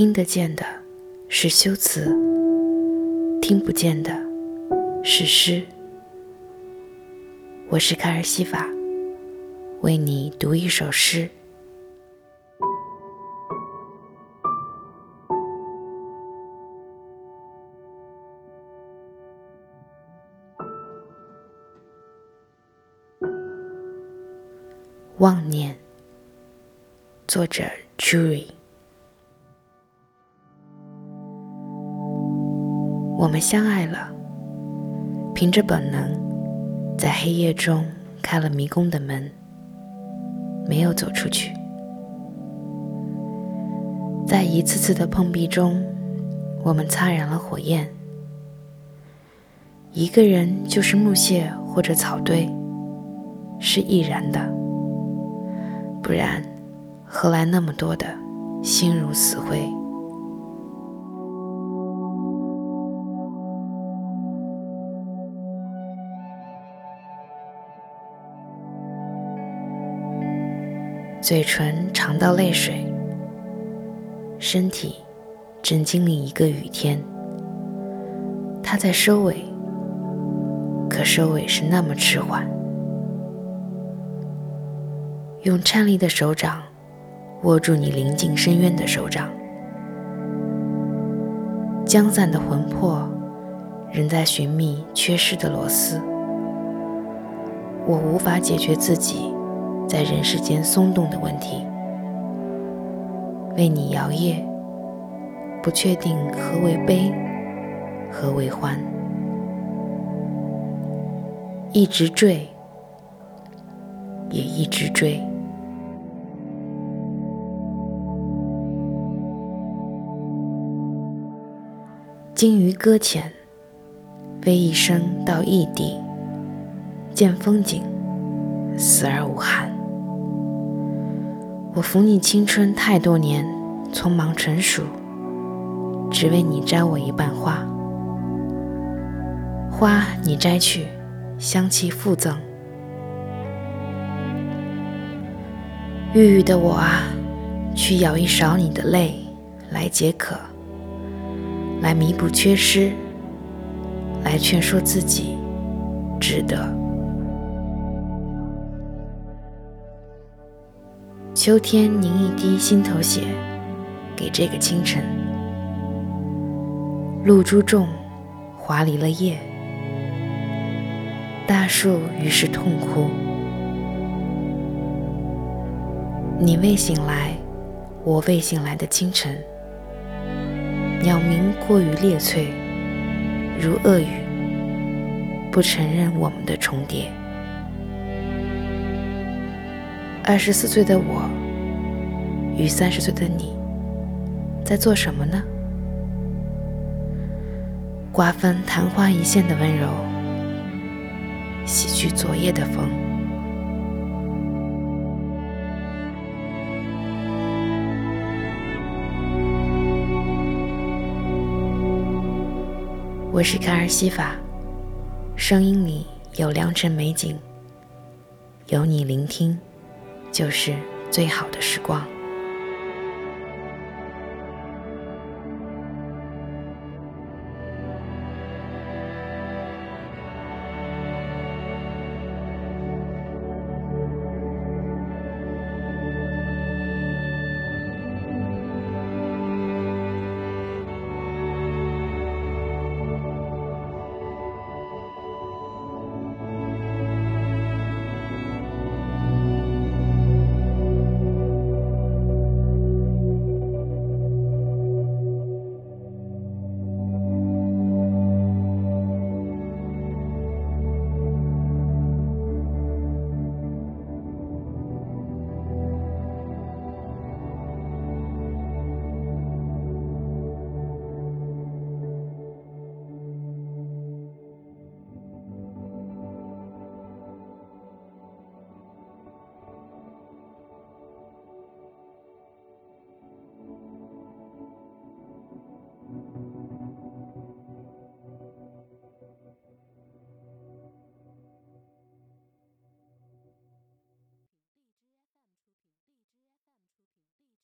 听得见的是修辞，听不见的是诗。我是卡尔西法，为你读一首诗。妄念，作者 Jury。我们相爱了，凭着本能，在黑夜中开了迷宫的门，没有走出去。在一次次的碰壁中，我们擦燃了火焰。一个人就是木屑或者草堆，是易燃的。不然，何来那么多的心如死灰？嘴唇尝到泪水，身体正经历一个雨天。它在收尾，可收尾是那么迟缓。用颤栗的手掌握住你临近深渊的手掌，将散的魂魄仍在寻觅缺失的螺丝。我无法解决自己在人世间松动的问题，为你摇曳，不确定何为悲，何为欢，一直坠，也一直追。鲸鱼搁浅，飞一生到异地，见风景，死而无憾。我扶你青春太多年，匆忙成熟，只为你摘我一瓣花。花你摘去，香气附赠。郁郁的我啊，去舀一勺你的泪来解渴。来弥补缺失，来劝说自己值得。秋天凝一滴心头血，给这个清晨。露珠重，滑离了叶。大树于是痛哭。你未醒来，我未醒来的清晨。鸟鸣过于猎翠，如恶语，不承认我们的重叠。二十四岁的我与三十岁的你，在做什么呢？瓜分昙花一现的温柔，洗去昨夜的风。我是卡尔西法，声音里有良辰美景，有你聆听，就是最好的时光。